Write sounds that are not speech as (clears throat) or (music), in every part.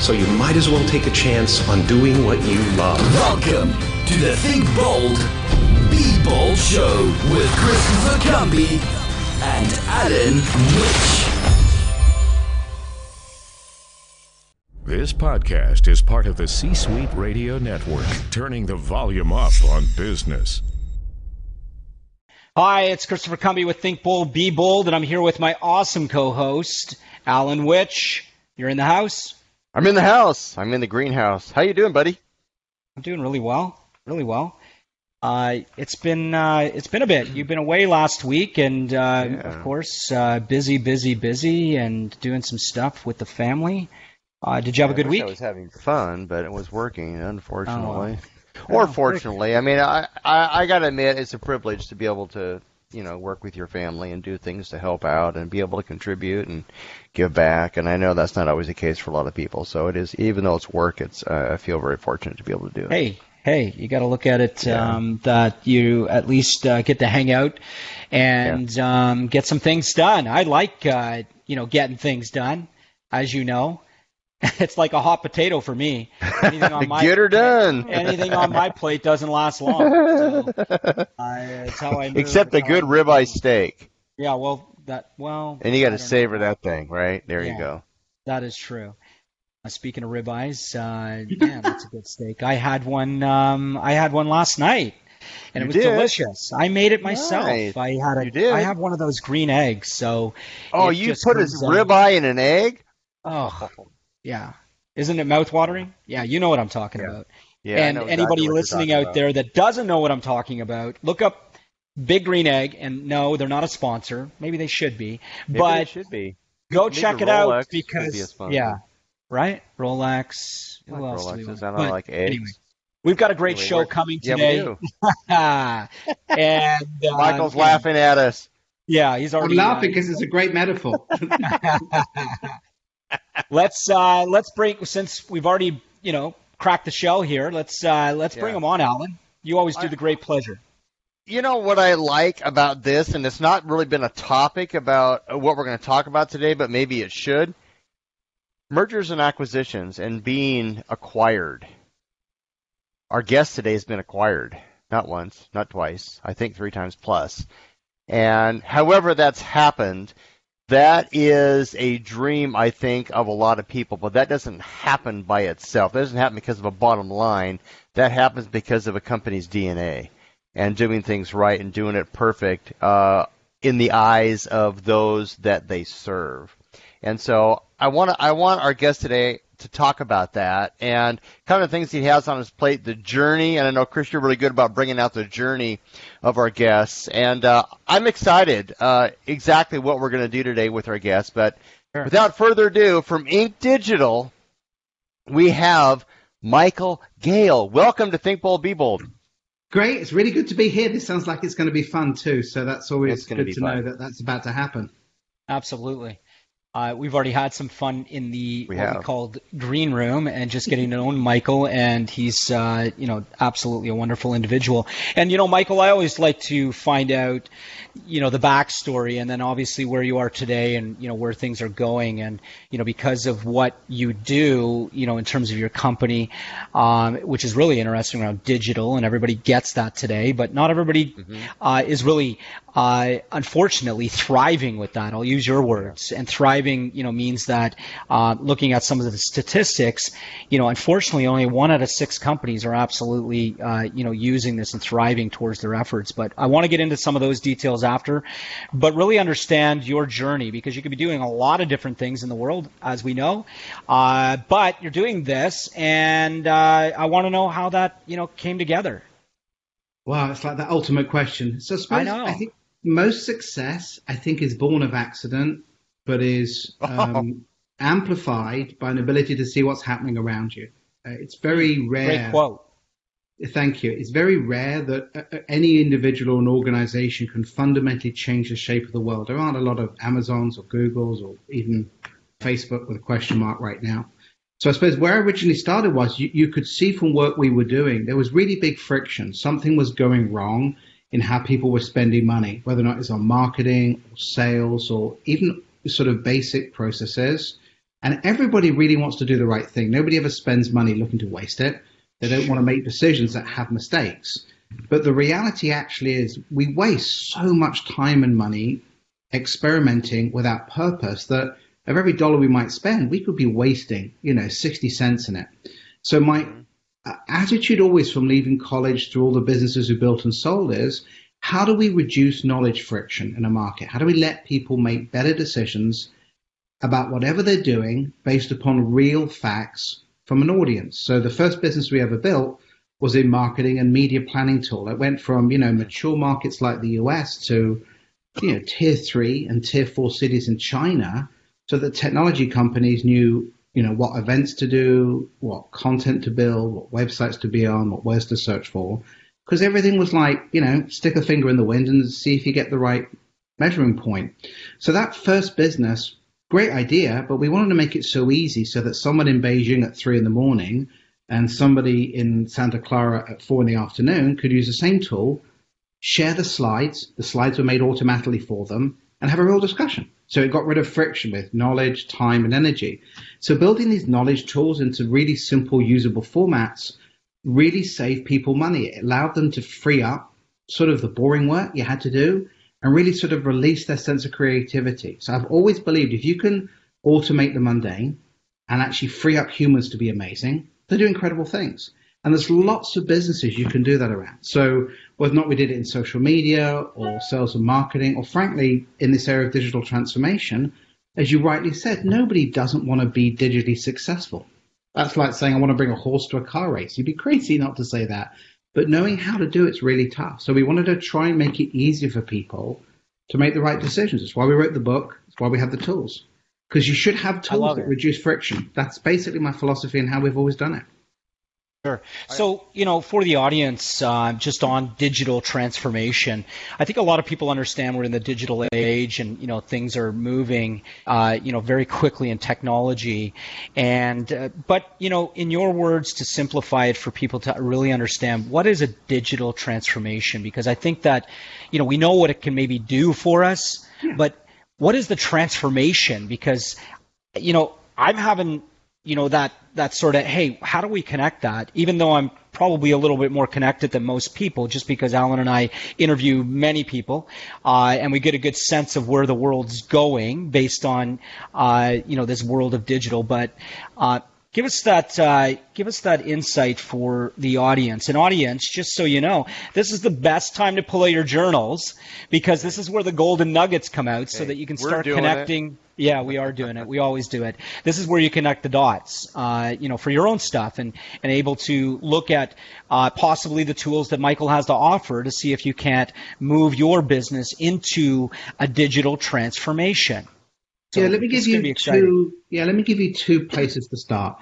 So you might as well take a chance on doing what you love. Welcome to the Think Bold, Be Bold Show with Christopher Cumby and Alan Witch. This podcast is part of the C Suite Radio Network, turning the volume up on business. Hi, it's Christopher Cumby with Think Bold, Be Bold, and I'm here with my awesome co-host, Alan Witch. You're in the house? I'm in the house. I'm in the greenhouse. How you doing, buddy? I'm doing really well, really well. Uh, it's been uh, it's been a bit. You've been away last week, and uh, yeah. of course, uh, busy, busy, busy, and doing some stuff with the family. Uh, did you have a good week? I was having fun, but it was working, unfortunately. Oh. Or fortunately, I mean, I, I I gotta admit, it's a privilege to be able to you know work with your family and do things to help out and be able to contribute and give back. And I know that's not always the case for a lot of people. So it is, even though it's work, it's uh, I feel very fortunate to be able to do it. Hey, hey, you got to look at it yeah. um, that you at least uh, get to hang out and yeah. um, get some things done. I like uh, you know getting things done, as you know. (laughs) it's like a hot potato for me. Anything on (laughs) my get her done. anything on my plate doesn't last long. So, (laughs) uh, it's how I Except a good ribeye steak. Yeah, well, that well. And you got to savor know. that thing, right? There yeah, you go. That is true. Uh, speaking of ribeyes, uh, man, that's a good steak. I had one. Um, I had one last night, and you it was did? delicious. I made it myself. Nice. I had a. You did? I have one of those green eggs, so. Oh, you put a ribeye in an egg? Oh, yeah. Isn't it mouth-watering? Yeah, you know what I'm talking yeah. about. Yeah, and exactly anybody listening out about. there that doesn't know what I'm talking about, look up Big Green Egg. And no, they're not a sponsor. Maybe they should be. Maybe but they should be. Go Maybe check it Rolex out because be yeah, right. Rolex. Like Who else do we I don't like eggs. Anyway, we've got a great Anyway, show we're- coming Yeah, we today. do. (laughs) and uh, Michael's yeah, laughing at us. Yeah, he's I'm already laughing uh, because it's a great metaphor. (laughs) (laughs) let's uh, let's bring since we've already you know cracked the shell here. Let's uh, let's bring them on, Alan. You always do I- the great pleasure. You know what I like about this, and it's not really been a topic about what we're going to talk about today, but maybe it should. Mergers and acquisitions and being acquired. Our guest today has been acquired, not once, not twice, I think three times plus. And however that's happened, that is a dream, I think, of a lot of people, but that doesn't happen by itself. That doesn't happen because of a bottom line. That happens because of a company's DNA and doing things right and doing it perfect uh, in the eyes of those that they serve. And so I want I want our guest today to talk about that and kind of the things he has on his plate, the journey. And I know Chris, you're really good about bringing out the journey of our guests. And uh, I'm excited uh, exactly what we're going to do today with our guests. But Sure. without further ado, from Inc Digital, we have Michael Gale. Welcome to Think Bold, Be Bold. Great. It's really good to be here. This sounds like it's going to be fun too. So that's always good to fun. know that that's about to happen. Absolutely. Uh, we've already had some fun in the We what we called green room and just getting to know Michael, and he's uh, you know absolutely a wonderful individual. And you know, Michael, I always like to find out you know the backstory, and then obviously where you are today, and you know where things are going, and you know because of what you do, you know in terms of your company, um, which is really interesting around digital, and everybody gets that today, but not everybody uh, is really uh, unfortunately thriving with that. I'll use your words and thriving you know, means that uh, looking at some of the statistics, you know, unfortunately, only one out of six companies are absolutely, uh, you know, using this and thriving towards their efforts. But I want to get into some of those details after, but really understand your journey because you could be doing a lot of different things in the world, as we know. Uh, but you're doing this, and uh, I want to know how that, you know, came together. Wow, it's like that ultimate question. So I suppose I know. I think most success, I think, is born of accident, but is (laughs) um, amplified by an ability to see what's happening around you. Uh, it's very rare. Great quote. Thank you. It's very rare that uh, uh, any individual or an organization can fundamentally change the shape of the world. There aren't a lot of Amazons or Googles or even Facebook with a question mark right now. So I suppose where I originally started was you, you could see from work we were doing, there was really big friction. Something was going wrong in how people were spending money, whether or not it's on marketing or sales or even sort of basic processes. And everybody really wants to do the right thing. Nobody ever spends money looking to waste it. They don't want to make decisions that have mistakes. But the reality actually is we waste so much time and money experimenting without purpose that of every dollar we might spend, we could be wasting, you know, 60 cents in it. So my uh, attitude always from leaving college through all the businesses we built and sold is how do we reduce knowledge friction in a market? How do we let people make better decisions about whatever they're doing based upon real facts from an audience? So the first business we ever built was a marketing and media planning tool. It went from, you know, mature markets like the US to, you know, tier three and tier four cities in China so that technology companies knew you know what events to do, what content to build, what websites to be on, what words to search for, because everything was like you know stick a finger in the wind and see if you get the right measuring point. So that first business, great idea, but we wanted to make it so easy so that someone in Beijing at three in the morning and somebody in Santa Clara at four in the afternoon could use the same tool, share the slides. The slides were made automatically for them, and have a real discussion. So it got rid of friction with knowledge, time, and energy. So building these knowledge tools into really simple, usable formats really saved people money. It allowed them to free up sort of the boring work you had to do and really sort of release their sense of creativity. So I've always believed if you can automate the mundane and actually free up humans to be amazing, they do incredible things. And there's lots of businesses you can do that around. So whether or not we did it in social media or sales and marketing, or frankly, in this area of digital transformation, as you rightly said, nobody doesn't want to be digitally successful. That's like saying, I want to bring a horse to a car race. You'd be crazy not to say that. But knowing how to do it's really tough. So we wanted to try and make it easier for people to make the right decisions. That's why we wrote the book. That's why we have the tools. Because you should have tools that it. reduce friction. That's basically my philosophy and how we've always done it. Sure. So, you know, for the audience, uh, just on digital transformation, I think a lot of people understand we're in the digital age and, you know, things are moving, uh, you know, very quickly in technology. And, uh, but, you know, in your words, to simplify it for people to really understand, what is a digital transformation? Because I think that, you know, we know what it can maybe do for us, yeah. but what is the transformation? Because, you know, I'm having you know that that sort of hey how do we connect that? Even though i'm probably a little bit more connected than most people just because alan and i interview many people uh, and we get a good sense of where the world's going based on uh, you know this world of digital. But uh, give us that uh, give us that insight for the audience. An audience, just so you know, this is the best time to pull out your journals because this is where the golden nuggets come out, so that you can start connecting. It. Yeah, we are doing it. We always do it. This is where you connect the dots, uh, you know, for your own stuff, and and able to look at uh, possibly the tools that Michael has to offer to see if you can't move your business into a digital transformation. So yeah, let me give you two. Yeah, let me give you two places to start.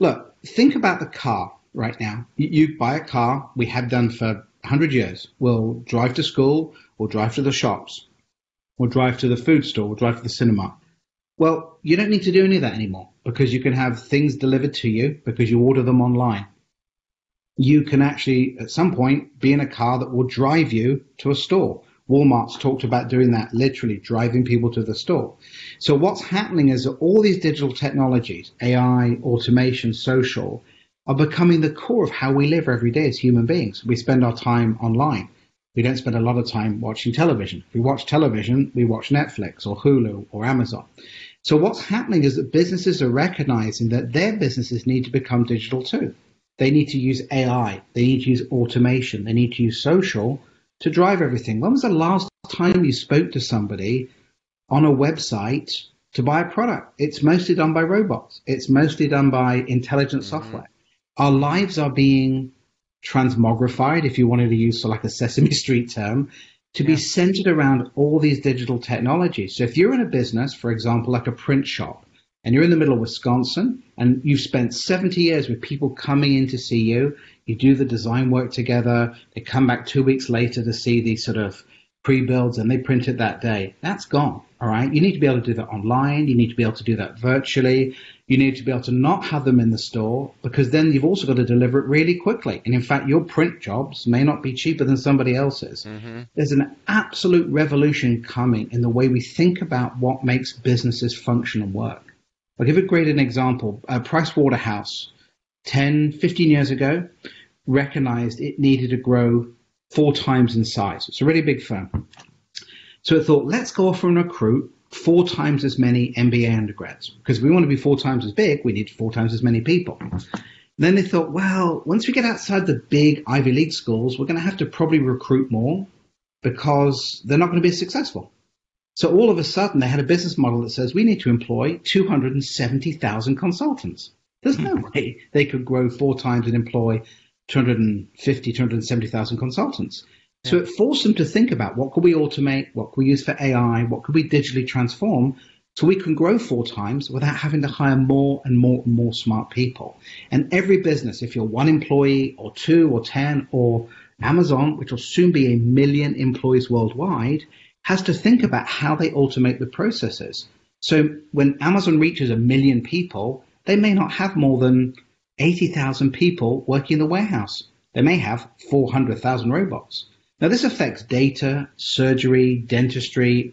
Look, think about the car right now. You, you buy a car. We have done for 100 years. We'll drive to school. We'll drive to the shops. We'll drive to the food store. We'll drive to the cinema. Well, you don't need to do any of that anymore because you can have things delivered to you because you order them online. You can actually, at some point, be in a car that will drive you to a store Walmart's talked about doing that, literally driving people to the store. So what's happening is that all these digital technologies, AI, automation, social, are becoming the core of how we live every day as human beings. We spend our time online. We don't spend a lot of time watching television. If we watch television, we watch Netflix or Hulu or Amazon. So what's happening is that businesses are recognizing that their businesses need to become digital too. They need to use AI. They need to use automation. They need to use social to drive everything. When was the last time you spoke to somebody on a website to buy a product? It's mostly done by robots. It's mostly done by intelligent mm-hmm. software. Our lives are being transmogrified, if you wanted to use so like a Sesame Street term, to yeah. be centered around all these digital technologies. So if you're in a business, for example, like a print shop, and you're in the middle of Wisconsin, and you've spent 70 years with people coming in to see you, you do the design work together, they come back two weeks later to see these sort of pre-builds and they print it that day. That's gone. All right. You need to be able to do that online. You need to be able to do that virtually. You need to be able to not have them in the store because then you've also got to deliver it really quickly. And in fact, your print jobs may not be cheaper than somebody else's. Mm-hmm. There's an absolute revolution coming in the way we think about what makes businesses function and work. I'll give a great an example. Uh, Price Waterhouse, 10, 15 years ago, recognized it needed to grow four times in size. It's a really big firm. So it thought, let's go off and recruit four times as many MBA undergrads because we want to be four times as big. We need four times as many people. Then they thought, well, once we get outside the big Ivy League schools, we're going to have to probably recruit more because they're not going to be successful. So all of a sudden, they had a business model that says we need to employ 270,000 consultants. There's no hmm. way they could grow four times and employ 250, 270,000 consultants. So it forced them to think about what could we automate, what could we use for AI, what could we digitally transform so we can grow four times without having to hire more and more and more smart people. And every business, if you're one employee or two or 10 or Amazon, which will soon be a million employees worldwide, has to think about how they automate the processes. So when Amazon reaches a million people, they may not have more than 80,000 people working in the warehouse. They may have 400,000 robots. Now, this affects data, surgery, dentistry.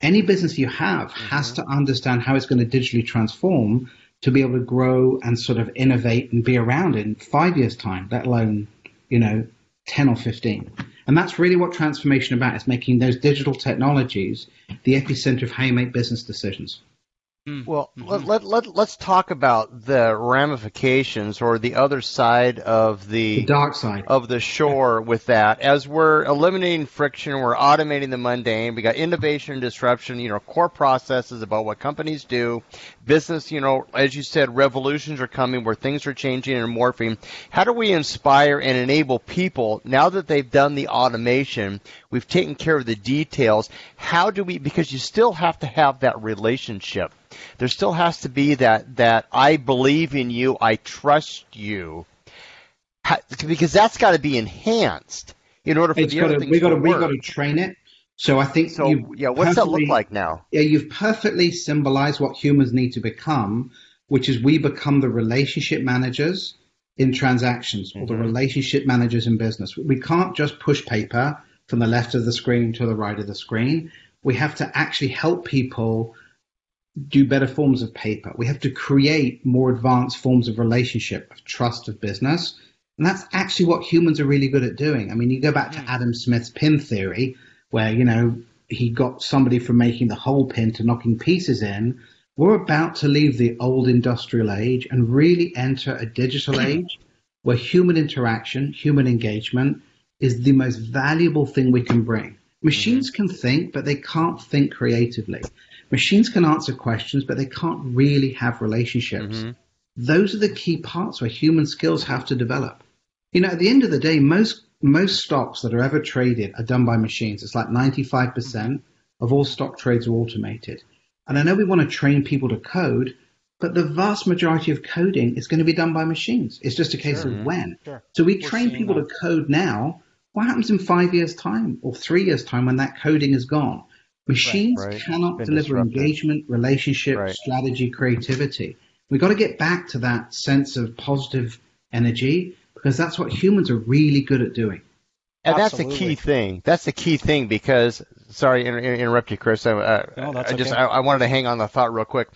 Any business you have mm-hmm. has to understand how it's going to digitally transform to be able to grow and sort of innovate and be around in five years' time, let alone, you know, 10 or 15. And that's really what transformation about is making those digital technologies the epicenter of how you make business decisions. Well, mm-hmm. let, let, let, let's talk about the ramifications or the other side of the, the dark side of the shore with that. As we're eliminating friction, we're automating the mundane. We got innovation and disruption, you know, core processes about what companies do. Business, you know, as you said, revolutions are coming where things are changing and morphing. How do we inspire and enable people now that they've done the automation? We've taken care of the details. How do we, because you still have to have that relationship there still has to be that that I believe in you, I trust you, because that's got to be enhanced in order for it's the other things we got to we got to train it. So I think so. Yeah, what's that look like now? Yeah, you've perfectly symbolized what humans need to become, which is we become the relationship managers in transactions or the mm-hmm. relationship managers in business. We can't just push paper from the left of the screen to the right of the screen. We have to actually help people do better forms of paper. We have to create more advanced forms of relationship, of trust, of business. And that's actually what humans are really good at doing. I mean, you go back to. Adam Smith's pin theory, where, you know, he got somebody from making the whole pin to knocking pieces in. We're about to leave the old industrial age and really enter a digital (clears throat) age where human interaction, human engagement is the most valuable thing we can bring. Machines mm-hmm. can think, but they can't think creatively. Machines can answer questions, but they can't really have relationships. Mm-hmm. Those are the key parts where human skills have to develop. You know, at the end of the day, most most stocks that are ever traded are done by machines. It's like 95% of all stock trades are automated. And I know we want to train people to code, but the vast majority of coding is going to be done by machines. It's just a case sure. of when. Sure. So we We're train people that. to code now. What happens in five years' time or three years' time when that coding is gone? Machines right, right. cannot Been deliver disrupted. engagement, relationship, right. strategy, creativity. We've got to get back to that sense of positive energy because that's what humans are really good at doing. And Absolutely. that's the key thing. That's the key thing because, sorry, inter- interrupt you, Chris. I, uh, no, I just okay. I, I wanted to hang on the thought real quick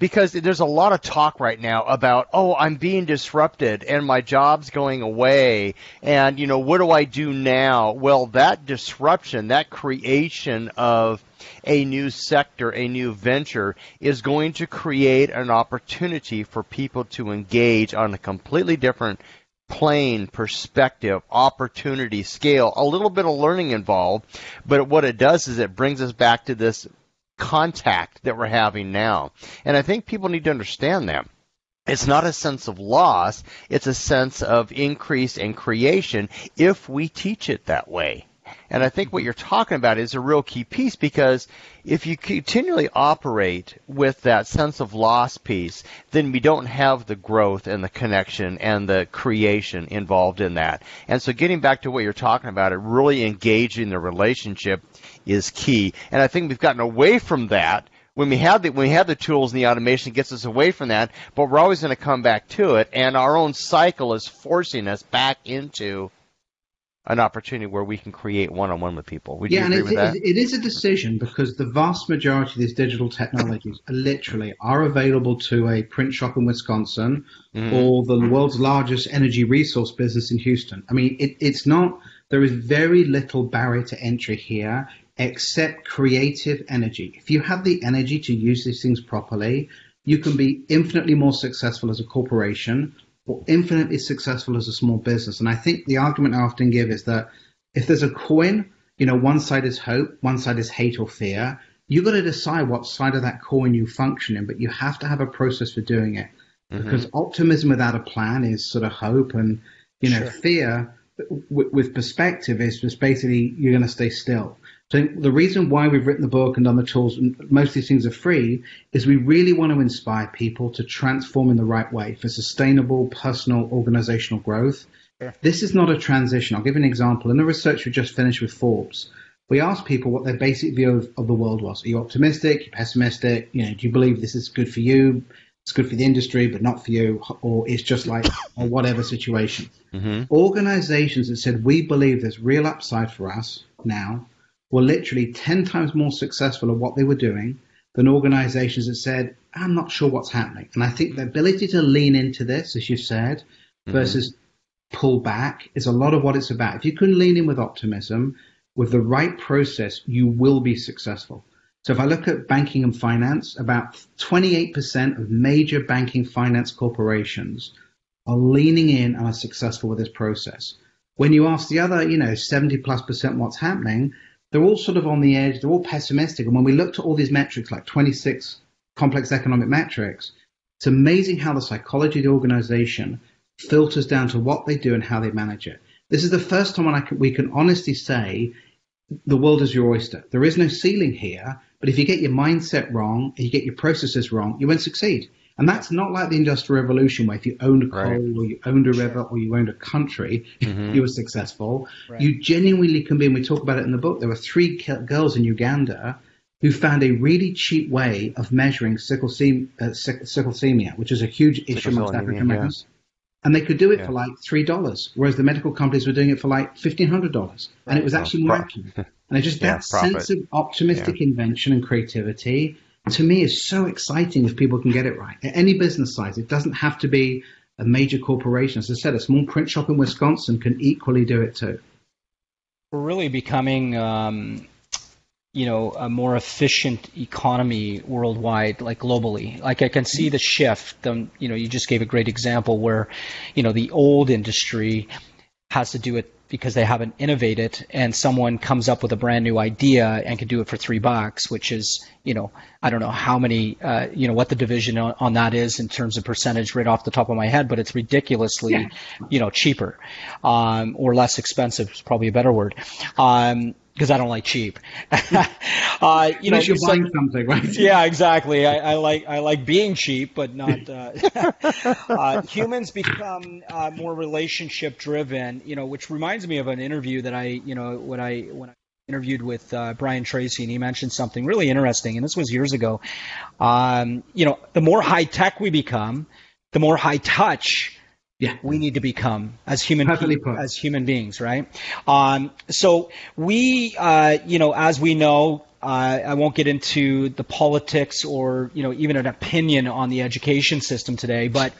because there's a lot of talk right now about, oh, I'm being disrupted and my job's going away, and you know, what do I do now? Well, that disruption, that creation of a new sector, a new venture, is going to create an opportunity for people to engage on a completely different plane, perspective, opportunity, scale, a little bit of learning involved. But what it does is it brings us back to this contact that we're having now. And I think people need to understand that. It's not a sense of loss, it's a sense of increase and creation if we teach it that way. And I think what you're talking about is a real key piece because if you continually operate with that sense of loss piece, then we don't have the growth and the connection and the creation involved in that. And so getting back to what you're talking about, it really engaging the relationship is key. And I think we've gotten away from that when we have the when we have the tools and the automation gets us away from that, but we're always going to come back to it, and our own cycle is forcing us back into an opportunity where we can create one-on-one with people. Would yeah, you agree and with that? it, it is a decision because the vast majority of these digital technologies are literally are available to a print shop in Wisconsin Mhm. or the world's largest energy resource business in Houston. I mean, it, it's not. There is very little barrier to entry here except creative energy. If you have the energy to use these things properly, you can be infinitely more successful as a corporation or infinitely successful as a small business. And I think the argument I often give is that if there's a coin, you know, one side is hope, one side is hate or fear. You've got to decide what side of that coin you function in, but you have to have a process for doing it. Mm-hmm. Because optimism without a plan is sort of hope, and you know, fear with, with perspective is just basically you're going to stay still. So the reason why we've written the book and done the tools, most of these things are free, is we really want to inspire people to transform in the right way for sustainable, personal, organizational growth. This is not a transition. I'll give you an example. In the research we just finished with Forbes, we asked people what their basic view of, of the world was. Are you optimistic? Are you pessimistic? You know, do you believe this is good for you? It's good for the industry, but not for you, or it's just like (laughs) whatever situation. Mm-hmm. Organizations that said we believe there's real upside for us now were literally 10 times more successful at what they were doing than organizations that said, I'm not sure what's happening. And I think the ability to lean into this, as you said, Mhm. versus pull back is a lot of what it's about. If you can lean in with optimism, with the right process, you will be successful. So if I look at banking and finance, about 28% of major banking finance corporations are leaning in and are successful with this process. When you ask the other, you know, 70 plus percent what's happening, they're all sort of on the edge, they're all pessimistic. And when we looked at all these metrics, like 26 complex economic metrics, it's amazing how the psychology of the organization filters down to what they do and how they manage it. This is the first time when I can, we can honestly say the world is your oyster. There is no ceiling here, but if you get your mindset wrong and you get your processes wrong, you won't succeed. And that's not like the Industrial Revolution, where if you owned a coal Right. or you owned a river or you owned a country, Mhm. you were successful. Right. You genuinely can be, and we talk about it in the book. There were three girls in Uganda who found a really cheap way of measuring sickle, ce- uh, sick- which is a huge issue amongst African anemia, Americans. And they could do it Yeah. for like three dollars, whereas the medical companies were doing it for like fifteen hundred dollars, and it was Well, actually more accurate. And it's just (laughs) Yeah, that profit. sense of optimistic invention and creativity to me is so exciting if people can get it right. At any business size, it doesn't have to be a major corporation. As I said, a small print shop in Wisconsin can equally do it too. We're really becoming, um, you know, a more efficient economy worldwide, like globally. Like I can see the shift. Um, you know, you just gave a great example where, you know, the old industry has to do it because they haven't innovated and someone comes up with a brand new idea and can do it for three bucks, which is, you know, I don't know how many, uh, you know, what the division on, on that is in terms of percentage right off the top of my head, but it's ridiculously, you know, cheaper, um, or less expensive is probably a better word. Um, because I don't like cheap. (laughs) (laughs) uh, you know, Unless you're buying something, right? (laughs) yeah, exactly. I, I like I like being cheap, but not. Uh, uh, humans become uh, more relationship driven, you know, which reminds me of an interview that I, you know, when I when I interviewed with uh, Brian Tracy, and he mentioned something really interesting, and this was years ago. Um, you know, the more high tech we become, the more high touch yeah. we need to become as human pe- as human beings, right? Um, so we, uh, you know, as we know, uh, I won't get into the politics or you know even an opinion on the education system today, but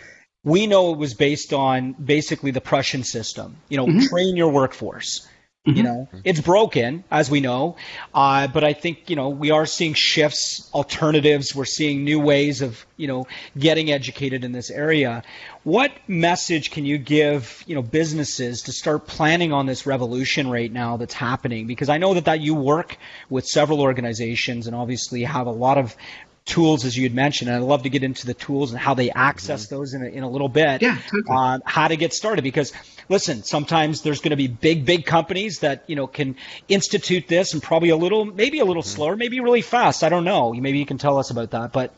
we know it was based on basically the Prussian system. You know, mm-hmm. train your workforce. Mm-hmm. You know, it's broken, as we know, uh, but I think you know we are seeing shifts, alternatives. We're seeing new ways of you know getting educated in this area. What message can you give you know businesses to start planning on this revolution right now that's happening? Because I know that that you work with several organizations and obviously have a lot of tools, as you had mentioned. And I'd love to get into the tools and how they access mm-hmm. those in a, in a little bit. Yeah, totally. Uh, how to get started. Because listen, sometimes there's going to be big, big companies that you know can institute this and probably a little, maybe a little mm-hmm. slower, maybe really fast. I don't know. Maybe you can tell us about that. But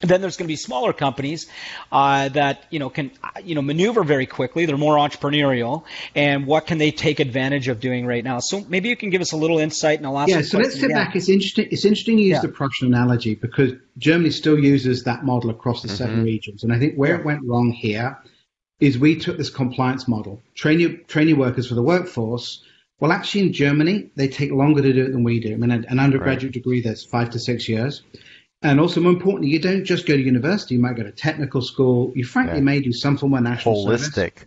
then there's going to be smaller companies uh, that you know can you know maneuver very quickly. They're more entrepreneurial, and what can they take advantage of doing right now? So maybe you can give us a little insight, and I'll. Yeah, so let's step back. It's interesting. It's interesting you use yeah. the Prussian analogy because Germany still uses that model across the mm-hmm. seven regions, and I think where it went wrong here is we took this compliance model, train your train your workers for the workforce. Well, actually, in Germany, they take longer to do it than we do. I mean, an undergraduate right. degree that's five to six years. And also, more importantly, you don't just go to university. You might go to technical school. You frankly yeah. may do some form of national Holistic. Service.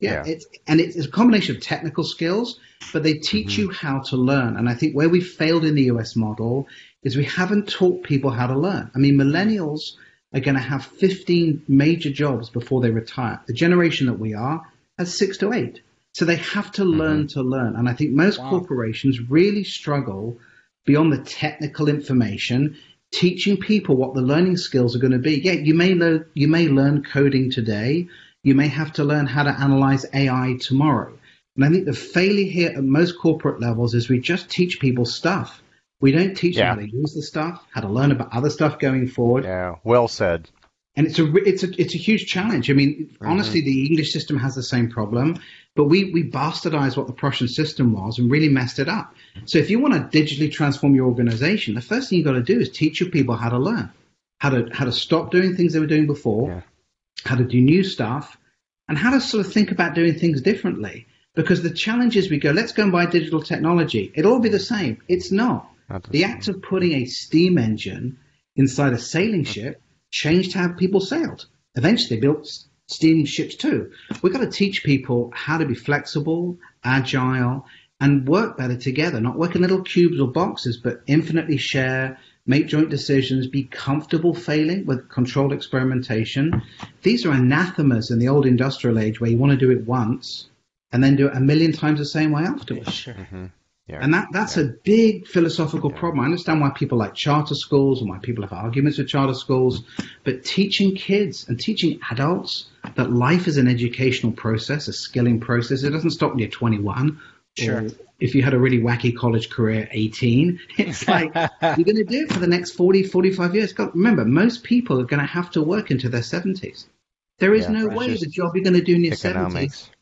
Yeah, yeah. It's, and it's a combination of technical skills, but they teach mm-hmm. you how to learn. And I think where we failed in the US model is we haven't taught people how to learn. I mean, millennials are going to have 15 major jobs before they retire. The generation that we are has six to eight. So they have to mm-hmm. learn to learn. And I think most wow. corporations really struggle beyond the technical information teaching people what the learning skills are going to be. Yeah, you may learn you may learn coding today. You may have to learn how to analyze AI tomorrow. And I think the failure here at most corporate levels is we just teach people stuff. We don't teach yeah. them how to use the stuff, how to learn about other stuff going forward. Yeah, well said. And it's a it's a it's a huge challenge. I mean, mm-hmm. honestly, the English system has the same problem, but we we bastardized what the Prussian system was and really messed it up. So if you want to digitally transform your organization, the first thing you've got to do is teach your people how to learn, how to how to stop doing things they were doing before, yeah. how to do new stuff, and how to sort of think about doing things differently. Because the challenge is we go, let's go and buy digital technology. It'll all be the same. It's not. The act of putting a steam engine inside a sailing ship changed how people sailed. Eventually, they built steam ships too. We've got to teach people how to be flexible, agile, and work better together, not work in little cubes or boxes, but infinitely share, make joint decisions, be comfortable failing with controlled experimentation. These are anathemas in the old industrial age where you want to do it once and then do it a million times the same way afterwards. Sure. Mm-hmm. Yeah. And that, that's yeah. a big philosophical yeah. problem. I understand why people like charter schools and why people have arguments with charter schools, but teaching kids and teaching adults that life is an educational process, a skilling process. It doesn't stop when you're 21. Sure. if you had a really wacky college career 18, (laughs) it's like (laughs) you're going to do it for the next 40, 45 years. God, remember, most people are going to have to work into their 70s. There is no way the job you're going to do in your economics. 70s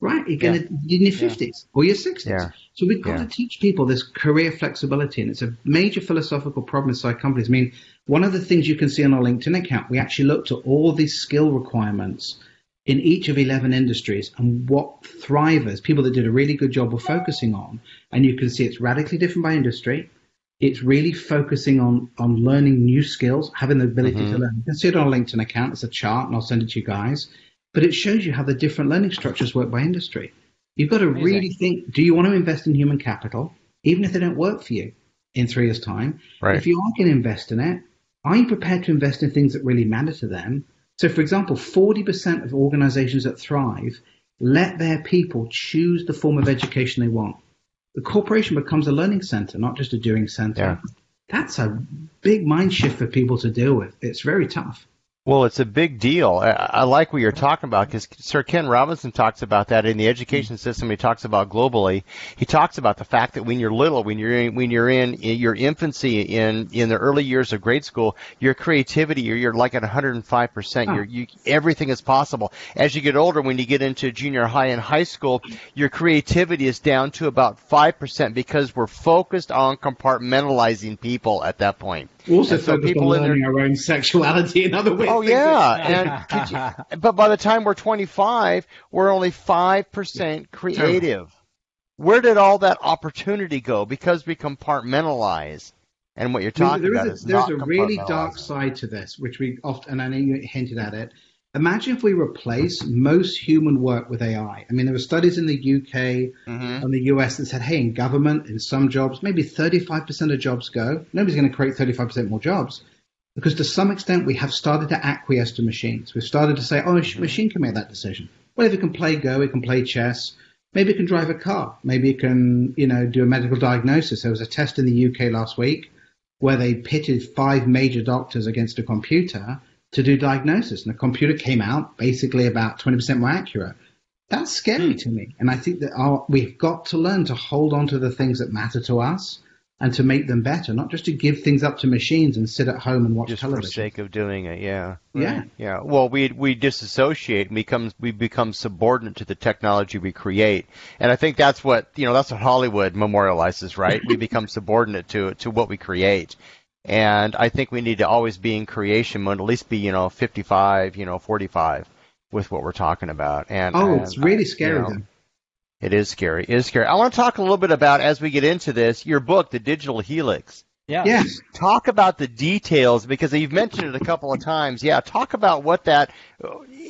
right? You're going to in your fifties or your sixties. So we've got to teach people this career flexibility, and it's a major philosophical problem inside companies. I mean, one of the things you can see on our LinkedIn account, we actually looked at all these skill requirements in each of 11 industries and what thrivers, people that did a really good job, were focusing on. And you can see it's radically different by industry. It's really focusing on on learning new skills, having the ability mm-hmm. to learn. You can see it on our LinkedIn account. It's a chart, and I'll send it to you guys but it shows you how the different learning structures work by industry. You've got to Amazing. really think do you want to invest in human capital, even if they don't work for you in three years' time? Right. If you are going to invest in it, are you prepared to invest in things that really matter to them? So, for example, 40% of organizations that thrive let their people choose the form of education they want. The corporation becomes a learning center, not just a doing center. Yeah. That's a big mind shift for people to deal with. It's very tough. Well, it's a big deal. I, I like what you're talking about because Sir Ken Robinson talks about that in the education mm-hmm. system. He talks about globally. He talks about the fact that when you're little, when you're in, when you're in, in your infancy, in in the early years of grade school, your creativity, you're, you're like at 105 percent. You're you everything is possible. As you get older, when you get into junior high and high school, your creativity is down to about five percent because we're focused on compartmentalizing people at that point. Also, so people on learning their... our own sexuality in other ways. Oh, yeah, and you, but by the time we're 25, we're only five percent creative. Where did all that opportunity go? Because we compartmentalize. And what you're talking about is is, there's a really dark side to this, which we often, and I know you hinted at it. Imagine if we replace most human work with AI. I mean, there were studies in the UK Mm-hmm. and the US that said, hey, in government, in some jobs, maybe 35% of jobs go. Nobody's going to create 35% more jobs. Because to some extent, we have started to acquiesce to machines. We've started to say, oh, a Mm-hmm. machine can make that decision. Well, if it can play Go, it can play chess. Maybe it can drive a car. Maybe it can, you know, do a medical diagnosis. There was a test in the UK last week where they pitted five major doctors against a computer to do diagnosis, and the computer came out basically about 20% more accurate. That's scary hmm. to me, and I think that our, we've got to learn to hold on to the things that matter to us and to make them better, not just to give things up to machines and sit at home and watch just for television. sake of doing it. Yeah. Yeah. Hmm. Yeah. Well, we we disassociate and become we become subordinate to the technology we create, and I think that's what you know that's what Hollywood memorializes, right? we become subordinate to to what we create, and I think we need to always be in creation mode, at least be you know 55, you know 45 with what we're talking about. And Oh, and, it's really scary you know. It is scary. It is scary. I want to talk a little bit about as we get into this your book, The Digital Helix. Yeah. Yes. Talk about the details because you've mentioned it a couple of times. Yeah, talk about what that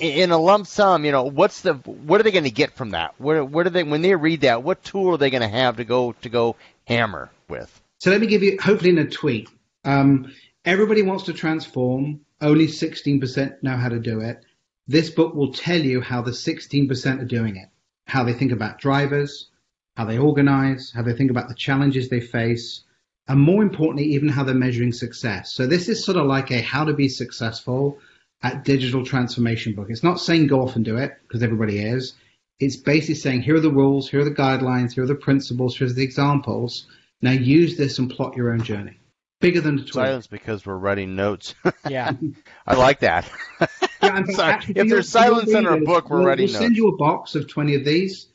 in a lump sum. You know, what's the what are they going to get from that? What what are they when they read that? What tool are they going to have to go to go hammer with? So let me give you, hopefully in a tweet. Um, everybody wants to transform. Only 16% know how to do it. This book will tell you how the 16% are doing it, how they think about drivers, how they organize, how they think about the challenges they face, and more importantly, even how they're measuring success. So this is sort of like a how to be successful at digital transformation book. It's not saying go off and do it because everybody is. It's basically saying here are the rules, here are the guidelines, here are the principles, here's the examples. Now use this and plot your own journey. Bigger than the tool. Silence because we're writing notes. (laughs) Yeah. I like that. Yeah, and (laughs) Sorry. actually, If there's your- silence in our book, we're we'll, writing We'll send you a box of 20 of these.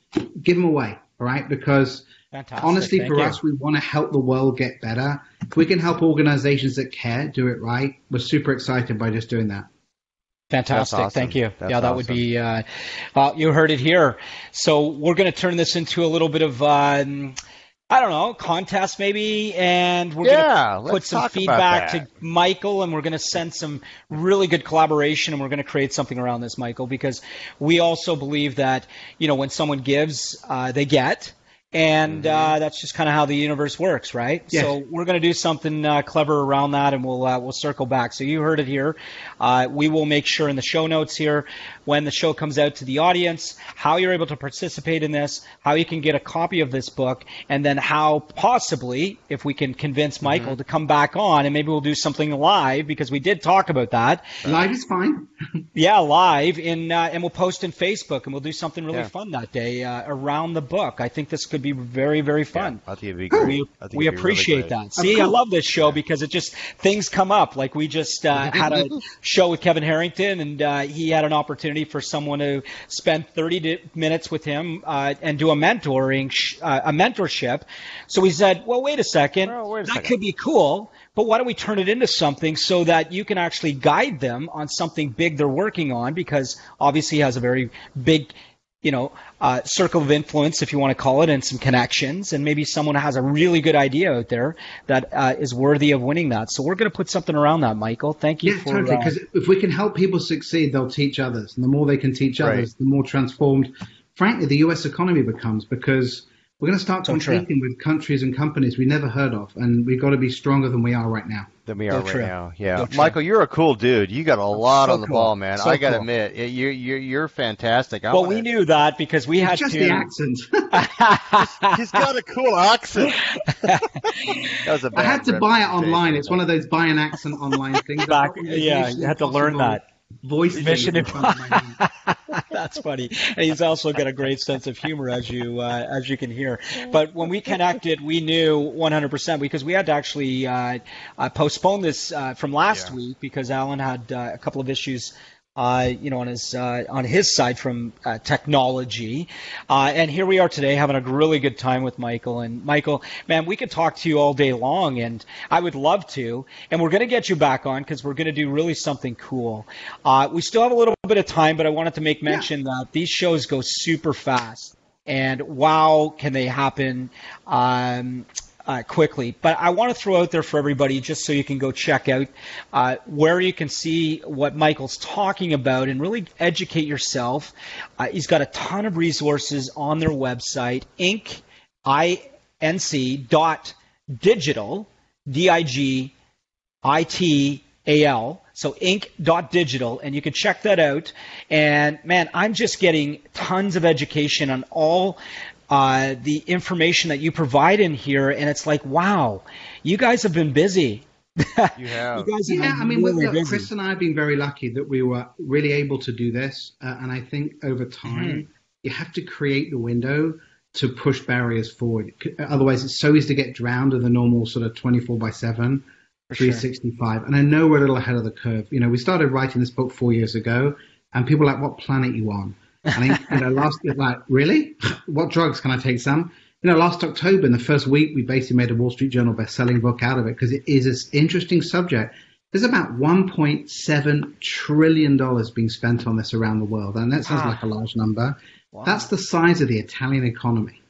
Give them away, all right? Because Fantastic. honestly, Thank for you. us, we want to help the world get better. If we can help organizations that care do it right, we're super excited by just doing that. Fantastic. awesome. Thank you. That's yeah, that would be, uh, uh, you heard it here. So we're going to turn this into a little bit of, um, I don't know, contest maybe, and we're Yeah, going to put some feedback to Michael, and we're going to send some really good collaboration, and we're going to create something around this, Michael, because we also believe that you know when someone gives, uh, they get. And uh, that's just kind of how the universe works, right? Yes. So we're going to do something uh, clever around that, and we'll uh, we'll circle back. So you heard it here. Uh, we will make sure in the show notes here when the show comes out to the audience how you're able to participate in this, how you can get a copy of this book, and then how possibly if we can convince Michael to come back on, and maybe we'll do something live because we did talk about that. Live is fine. (laughs) Yeah, live in uh, and we'll post in Facebook, and we'll do something really Yeah. fun that day uh, around the book. I think this could be very very fun. I think it'd be great. We, we really appreciate great. that. See, I love this show because it just things come up. Like we just uh, (laughs) had a show with Kevin Harrington, and uh, he had an opportunity for someone to spend 30 minutes with him uh, and do a mentoring, sh- uh, a mentorship. So we said, well, wait a second, Oh, wait a that second. could be cool. But why don't we turn it into something so that you can actually guide them on something big they're working on? Because obviously he has a very big, you know, uh, circle of influence, if you want to call it, and some connections. And maybe someone has a really good idea out there that uh, is worthy of winning that. So we're going to put something around that, Michael. Thank you Yeah, for. totally. uh, Because if we can help people succeed, they'll teach others. And the more they can teach Right. others, the more transformed, frankly, the US economy becomes because we're going to start oh, So true. with countries and companies we never heard of. And we've got to be stronger than we are right now. than we So are right true. now. Yeah, So. Michael, you're a cool dude. You got a lot So on the cool. ball, man. So I gotta cool. admit, you're you're you're fantastic. I well, wanna- we knew that because we had It's just to. the accent. (laughs) (laughs) He's got a cool accent. (laughs) that was a I had to buy it online. It's one of those buy an accent online things. Back, yeah, you had to learn that. Voice Mission thing in front of my name. (laughs) That's funny, and he's also got a great sense of humor, as you uh, as you can hear. But when we connected, we knew 100% because we had to actually uh, uh, postpone this uh, from last Yeah. week because Alan had uh, a couple of issues uh, you know, on his uh, on his side from uh, technology. Uh, and here we are today, having a really good time with Michael. And Michael, man, we could talk to you all day long, and I would love to. And we're going to get you back on because we're going to do really something cool. Uh, we still have a little bit of time, but I wanted to make mention yeah. that these shows go super fast. And wow, can they happen? Um, uh, quickly. But I want to throw out there for everybody just so you can go check out uh, where you can see what Michael's talking about and really educate yourself. Uh, he's got a ton of resources on their website, inc, I-N-C dot digital, D-I-G-I-T-A-L. So inc.digital, and you can check that out. And man, I'm just getting tons of education on all uh, the information that you provide in here, and it's like, wow, you guys have been busy. (laughs) You have. you guys have yeah, I mean, really look, Chris and I have been very lucky that we were really able to do this, uh, and I think over time mm-hmm. you have to create the window to push barriers forward. Otherwise, it's so easy to get drowned in the normal sort of 24 by 7, For 365. Sure. And I know we're a little ahead of the curve. You know, we started writing this book four years ago, and people are like, what planet you on? I think, you know, last, like, really? What drugs can I take some? You know, last October, in the first week, we basically made a Wall Street Journal best-selling book out of it because it is an interesting subject. There's about 1.7 trillion dollars being spent on this around the world, and that sounds wow. like a large number. Wow. That's the size of the Italian economy.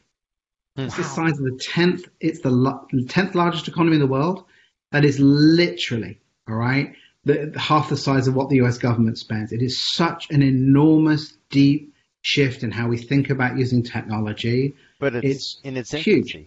Wow. It's the size of the tenth. It's the tenth largest economy in the world. That is literally all right. The, half the size of what the U.S. government spends. It is such an enormous deep shift in how we think about using technology. But it's, it's in its huge.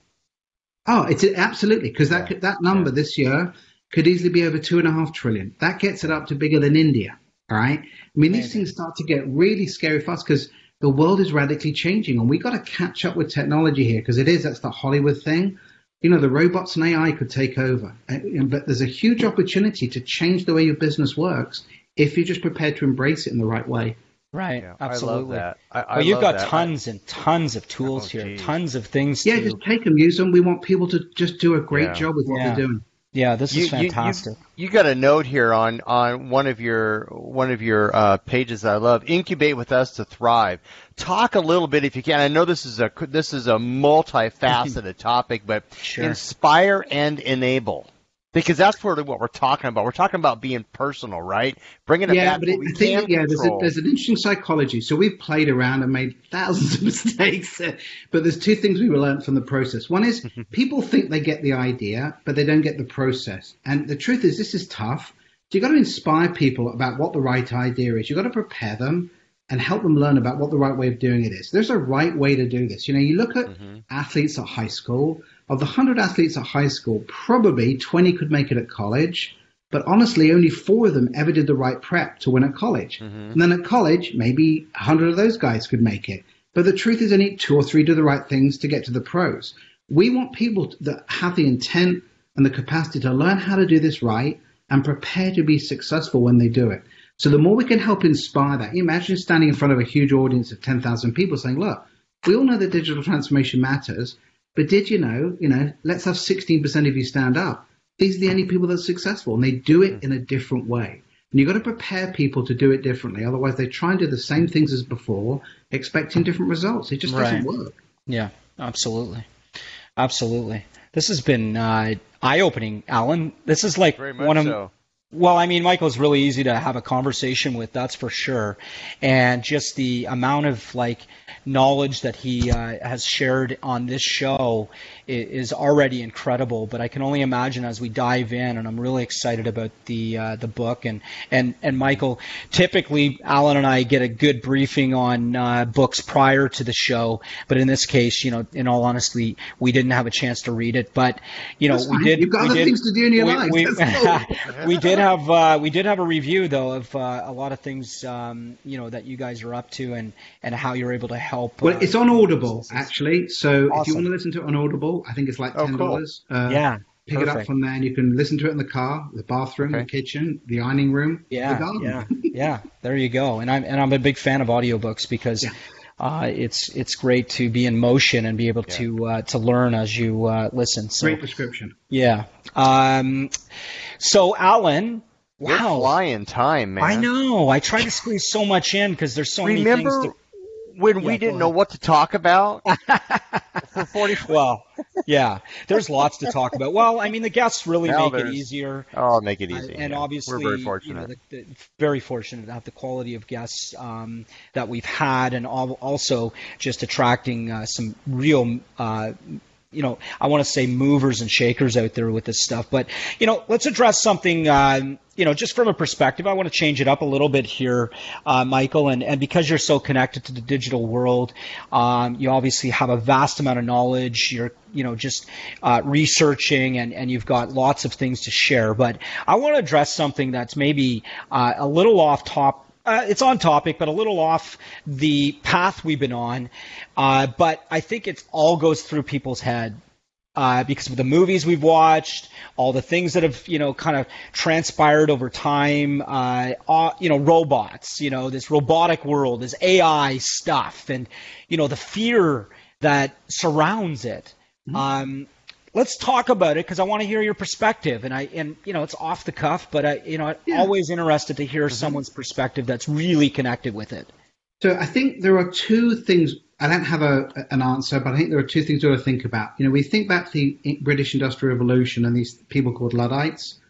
Oh, it's absolutely because that yeah. that number yeah. this year could easily be over two and a half trillion. That gets it up to bigger than India. All right. I mean, these things start to get really scary fast because the world is radically changing, and we got to catch up with technology here because it is that's the Hollywood thing. You know, the robots and AI could take over, but there's a huge opportunity to change the way your business works if you're just prepared to embrace it in the right way. Right, yeah, absolutely. I I, I well, you've got that. tons and tons of tools oh, here, tons of things. Yeah, to... just take them, use them. We want people to just do a great yeah. job with what yeah. they're doing. Yeah, this you, is fantastic. You, you, you, got a note here on, on one of your one of your uh, pages that I love. Incubate with us to thrive. Talk a little bit, if you can. I know this is a this is a multifaceted (laughs) topic, but sure. inspire and enable because that's of what we're talking about. We're talking about being personal, right? Bringing it yeah, back. but it, I think yeah, there's, a, there's an interesting psychology. So we've played around and made thousands of (laughs) mistakes, but there's two things we learned from the process. One is (laughs) people think they get the idea, but they don't get the process. And the truth is, this is tough. So you've got to inspire people about what the right idea is. You've got to prepare them and help them learn about what the right way of doing it is. There's a right way to do this. You know, you look at mm-hmm. athletes at high school of the 100 athletes at high school, probably 20 could make it at college, but honestly, only four of them ever did the right prep to win at college. Mm-hmm. And then at college, maybe 100 of those guys could make it. But the truth is, only two or three do the right things to get to the pros. We want people that have the intent and the capacity to learn how to do this right and prepare to be successful when they do it. So the more we can help inspire that, imagine standing in front of a huge audience of 10,000 people saying, look, we all know that digital transformation matters. But did you know, you know, let's have 16% of you stand up. These are the only people that are successful and they do it in a different way. And you've got to prepare people to do it differently. Otherwise, they try and do the same things as before, expecting different results. It just right. doesn't work. Yeah, absolutely. Absolutely. This has been uh, eye opening, Alan. This is like one of. So. Well, I mean, Michael's really easy to have a conversation with, that's for sure. And just the amount of like knowledge that he uh, has shared on this show is already incredible. But I can only imagine as we dive in, and I'm really excited about the uh, the book. And and and Michael, typically Alan and I get a good briefing on uh, books prior to the show, but in this case, you know, in all honesty, we didn't have a chance to read it. But you know, we did. You've got other did, things to do in your we, life. We, (laughs) we did have uh, we did have a review though of uh, a lot of things um, you know that you guys are up to and and how you're able to help. Well, it's on Audible actually, so awesome. if you want to listen to it on Audible I think it's like ten dollars. Oh, cool. uh, yeah. Pick Perfect. it up from there, and you can listen to it in the car, the bathroom, okay. the kitchen, the ironing room, yeah, yeah, (laughs) yeah. There you go. And I'm and I'm a big fan of audiobooks because yeah. uh, it's it's great to be in motion and be able yeah. to uh, to learn as you uh, listen. So, great prescription. Yeah. Um, so Alan, Wow. You're flying time, man. I know. I try to squeeze so much in because there's so Remember many things. To... when yeah, we didn't know what to talk about (laughs) for 40 Well, yeah, there's lots to talk about. Well, I mean, the guests really now make it easier. Oh, make it easy. Uh, and yeah. obviously, we're very fortunate. You know, the, the, very fortunate to have the quality of guests um, that we've had, and also just attracting uh, some real uh, you know, I want to say movers and shakers out there with this stuff. But, you know, let's address something, uh, you know, just from a perspective. I want to change it up a little bit here, uh, Michael. And, and because you're so connected to the digital world, um, you obviously have a vast amount of knowledge. You're, you know, just uh, researching and, and you've got lots of things to share. But I want to address something that's maybe uh, a little off top uh, it's on topic, but a little off the path we've been on. Uh, but I think it all goes through people's head. Uh, because of the movies we've watched, all the things that have, you know, kind of transpired over time, uh, uh, you know, robots, you know, this robotic world, this AI stuff, and, you know, the fear that surrounds it. Mm-hmm. Um, let's talk about it because I want to hear your perspective. And I and you know it's off the cuff, but I you know I'm yeah. always interested to hear mm-hmm. someone's perspective that's really connected with it. So I think there are two things. I don't have a, an answer, but I think there are two things we ought to think about. You know, we think back to the British Industrial Revolution and these people called Luddites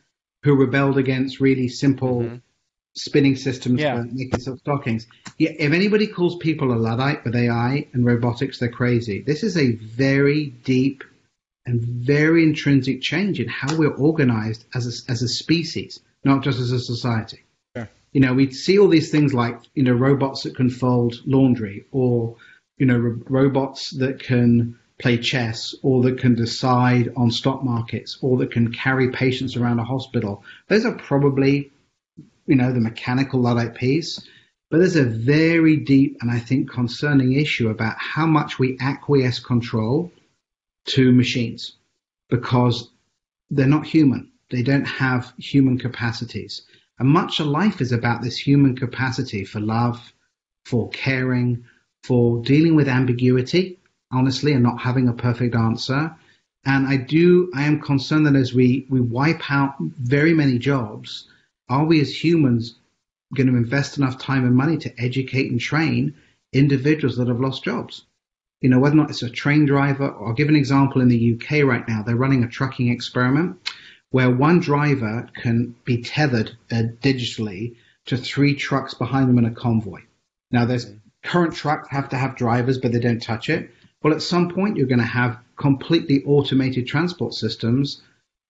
who rebelled against really simple mm-hmm. spinning systems yeah. for making silk stockings. Yeah, if anybody calls people a Luddite with AI and robotics, they're crazy. This is a very deep and very intrinsic change in how we're organized as a, as a species, not just as a society. Sure. You know, we see all these things like, you know, robots that can fold laundry or, you know, ro- robots that can play chess or that can decide on stock markets or that can carry patients around a hospital. Those are probably, you know, the mechanical Luddite piece. But there's a very deep and I think concerning issue about how much we acquiesce control to machines because they're not human. They don't have human capacities. And much of life is about this human capacity for love, for caring, for dealing with ambiguity, honestly, and not having a perfect answer. And I do, I am concerned that as we, we wipe out very many jobs, are we as humans going to invest enough time and money to educate and train individuals that have lost jobs? You know, whether or not it's a train driver. I'll give an example in the UK right now. They're running a trucking experiment where one driver can be tethered uh, digitally to three trucks behind them in a convoy. Now, there's current trucks have to have drivers, but they don't touch it. Well, at some point, you're going to have completely automated transport systems.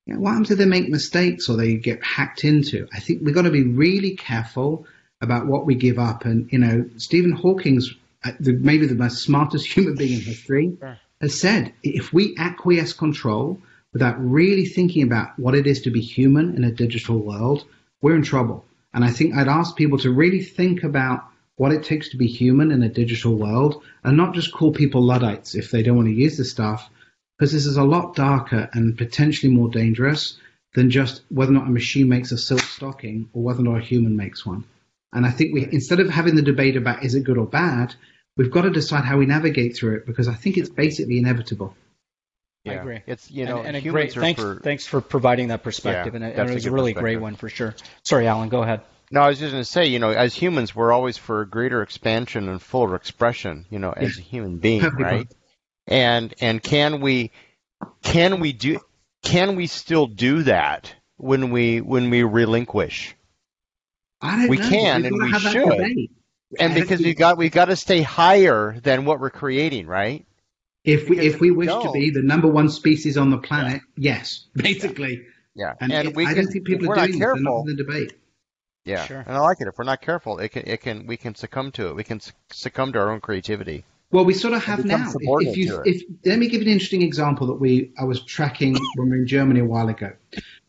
You know, what happens if they make mistakes or they get hacked into? I think we've got to be really careful about what we give up. And, you know, Stephen Hawking's Uh, the, maybe the most smartest (laughs) human being in history, has said if we acquiesce control without really thinking about what it is to be human in a digital world, we're in trouble. And I think I'd ask people to really think about what it takes to be human in a digital world and not just call people Luddites if they don't want to use this stuff, because this is a lot darker and potentially more dangerous than just whether or not a machine makes a silk stocking or whether or not a human makes one. And I think we, instead of having the debate about is it good or bad, we've got to decide how we navigate through it because I think it's basically inevitable. Yeah. I agree. It's you know, and, and a great thanks. For, thanks for providing that perspective, yeah, and, it, and it was a, a really great one for sure. Sorry, Alan, go ahead. No, I was just going to say, you know, as humans, we're always for a greater expansion and fuller expression. You know, as a human being, right? And and can we can we do can we still do that when we when we relinquish? we know. can and we should and because we got we got to stay higher than what we're creating, right? If we if we wish to be the number one species on the planet, yeah. yes, basically. Yeah, and, and it, we I can, don't think people are doing careful, not in the debate. Yeah, sure. and I like it. If we're not careful, it can it can we can succumb to it. We can succumb to our own creativity. Well, we sort of have now. If, if you, if, let me give you an interesting example that we I was tracking when we were in Germany a while ago.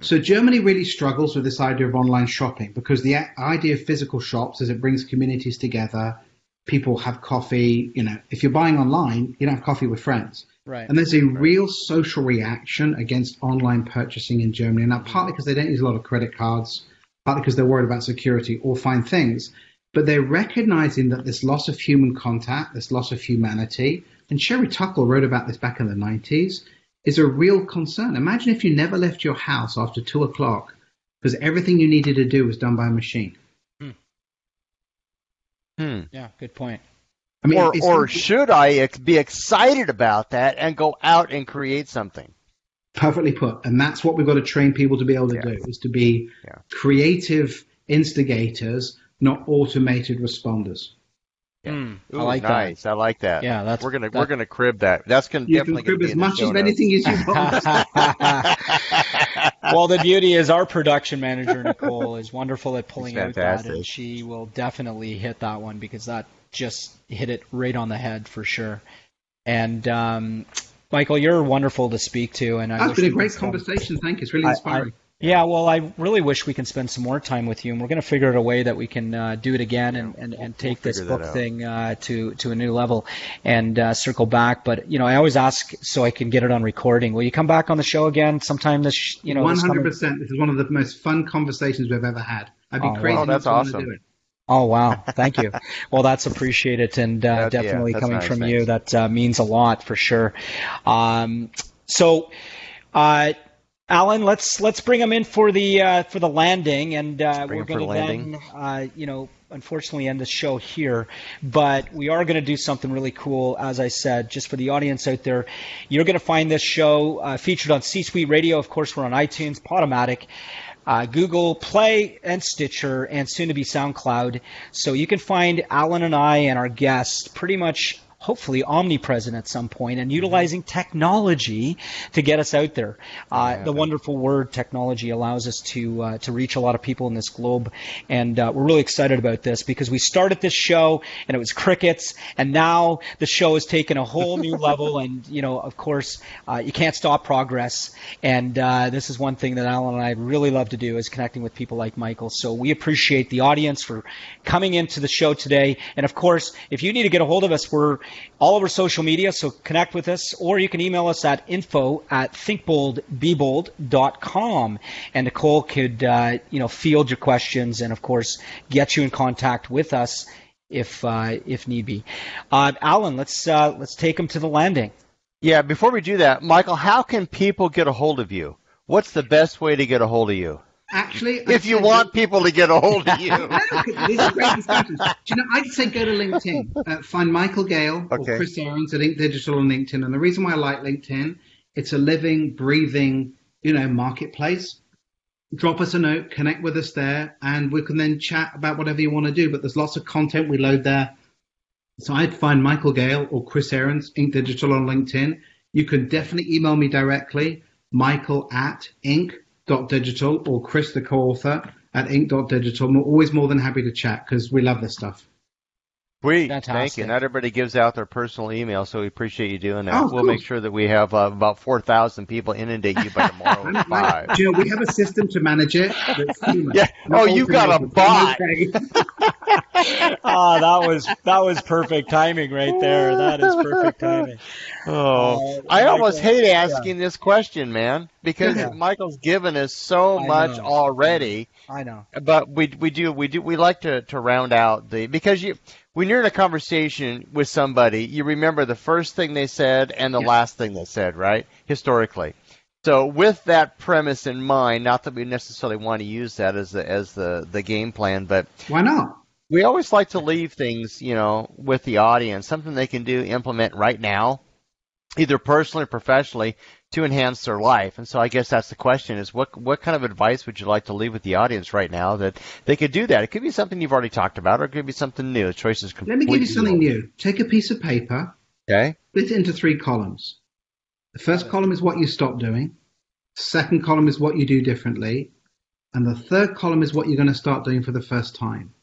So Germany really struggles with this idea of online shopping because the idea of physical shops is it brings communities together. People have coffee. You know, if you're buying online, you don't have coffee with friends. Right. And there's a right. real social reaction against online purchasing in Germany. Now, partly because they don't use a lot of credit cards, partly because they're worried about security or fine things but they're recognizing that this loss of human contact, this loss of humanity, and Sherry Turkle wrote about this back in the 90s, is a real concern. Imagine if you never left your house after two o'clock because everything you needed to do was done by a machine. Hmm. Yeah, good point. I mean, or or should I ex- be excited about that and go out and create something? Perfectly put. And that's what we've got to train people to be able to Yeah. do is to be Yeah. creative instigators, not automated responders. Mm, I Ooh, like nice. I like that. Yeah, that's- we're gonna that- we're gonna crib that. That's gonna You can crib be as much show as anything as you (laughs) want. (laughs) well, the beauty is our production manager Nicole is wonderful at pulling She's out that, and she will definitely hit that one because that just hit it right on the head for sure. And um, Michael, you're wonderful to speak to, and I That's wish been a great could spend- conversation. Thank you. It's really I- I- inspiring. Yeah, well, I really wish we can spend some more time with you, and we're going to figure out a way that we can uh, do it again and, and, and take this figure that book thing uh, to to a new level and uh, circle back. But you know, I always ask so I can get it on recording. Will you come back on the show again sometime this you know One this hundred coming- percent. This is one of the most fun conversations we've ever had. I'd be Oh, crazy wow, not that's to want to awesome. do it. Oh wow, thank you. (laughs) well, that's appreciated, and uh, That- definitely that's coming nice, from thanks. you, that uh, means a lot for sure. Um, so, uh, Alan, let's let's bring him in for the uh, for the landing, and uh, we're going to then, uh, you know, unfortunately end the show here, but we are going to do something really cool, as I said, just for the audience out there. You're going to find this show uh, featured on C-Suite Radio. Of course, we're on iTunes, Podomatic uh, Google Play and Stitcher, and soon to be SoundCloud. So you can find Alan and I and our guests pretty much. Hopefully omnipresent at some point and utilizing technology to get us out there. Uh, the wonderful word technology allows us to uh, to reach a lot of people in this globe, and uh, we're really excited about this because we started this show and it was crickets, and now the show has taken a whole new (laughs) level. And you know, of course, uh, you can't stop progress, and uh, this is one thing that Alan and I really love to do is connecting with people like Michael. So we appreciate the audience for coming into the show today, and of course, if you need to get a hold of us, we're all over social media, so connect with us, or you can email us at info at thinkboldbebold.com. And Nicole could, uh, you know, field your questions and, of course, get you in contact with us if uh, if need be. Uh, Alan, let's uh, let's take him to the landing. Yeah, before we do that, Michael, how can people get a hold of you? What's the best way to get a hold of you? Actually, I'd If you want people to get a hold of you. (laughs) These are great. Do you know, I'd say go to LinkedIn. Uh, find Michael Gale Okay. or Chris Aarons at Inc Digital on LinkedIn. And the reason why I like LinkedIn, it's a living, breathing, you know, marketplace. Drop us a note, connect with us there, and we can then chat about whatever you want to do. But there's lots of content we load there. So I'd find Michael Gale or Chris Aarons, Inc Digital on LinkedIn. You can definitely email me directly, michael at ink.digital or Chris, the co-author, at ink.digital. We're always more than happy to chat because we love this stuff. Sweet. Thank you. Not everybody gives out their personal email, so we appreciate you doing that. Oh, we'll cool. make sure that we have uh, about 4,000 people inundate you by (laughs) tomorrow at 5. Do you know, we have a system to manage it. (laughs) Yeah. Oh, you got a automated. bot. (laughs) Okay. (laughs) Ah, that was that was perfect timing right there. That is perfect timing. (laughs) Oh, Uh, I almost Michael, hate asking this question, man, because Yeah. Michael's given us so I much know. already. I know. But we we do we do we like to to round out the because you when you're in a conversation with somebody, you remember the first thing they said and the Yeah. last thing they said, right? Historically. So with that premise in mind, not that we necessarily want to use that as the as the the game plan, but Why not? we always like to leave things, you know, with the audience, something they can do, implement right now, either personally or professionally, to enhance their life. And so I guess that's the question: is what what kind of advice would you like to leave with the audience right now that they could do that? It could be something you've already talked about, or it could be something new. The choice is Let me give you something new. Take a piece of paper, Okay. split it into three columns. The first column is what you stop doing. Second column is what you do differently. And the third column is what you're going to start doing for the first time.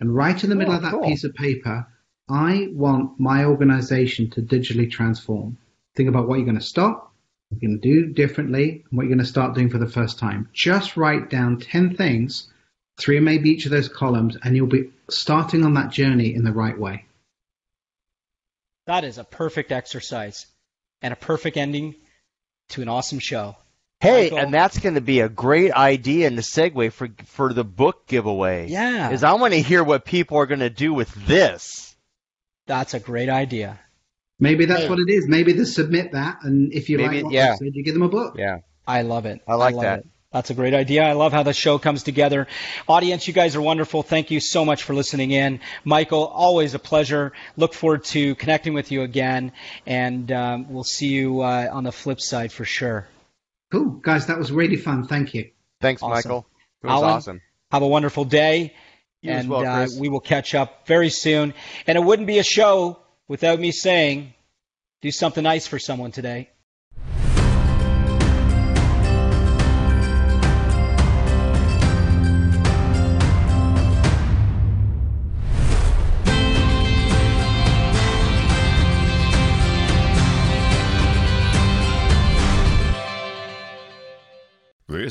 And right in the middle Oh, of that cool. piece of paper, I want my organization to digitally transform. Think about what you're going to stop, what you're going to do differently, and what you're going to start doing for the first time. Just write down 10 things, three or maybe each of those columns, and you'll be starting on that journey in the right way. That is a perfect exercise and a perfect ending to an awesome show. Hey, Michael. and that's going to be a great idea and the segue for for the book giveaway. Yeah. Is I want to hear what people are going to do with this. That's a great idea. Maybe that's Hey. what it is. Maybe they submit that, and if you Maybe- like what yeah. they said, you give them a book. Yeah. I love it. I like love that. It. That's a great idea. I love how the show comes together. Audience, you guys are wonderful. Thank you so much for listening in. Michael, always a pleasure. Look forward to connecting with you again, and um, we'll see you uh, on the flip side for sure. Cool. Guys, that was really fun. Thank you. Thanks, Awesome. Michael. It was Alan, awesome. Have a wonderful day. You as and well, uh, we will catch up very soon. And it wouldn't be a show without me saying, do something nice for someone today.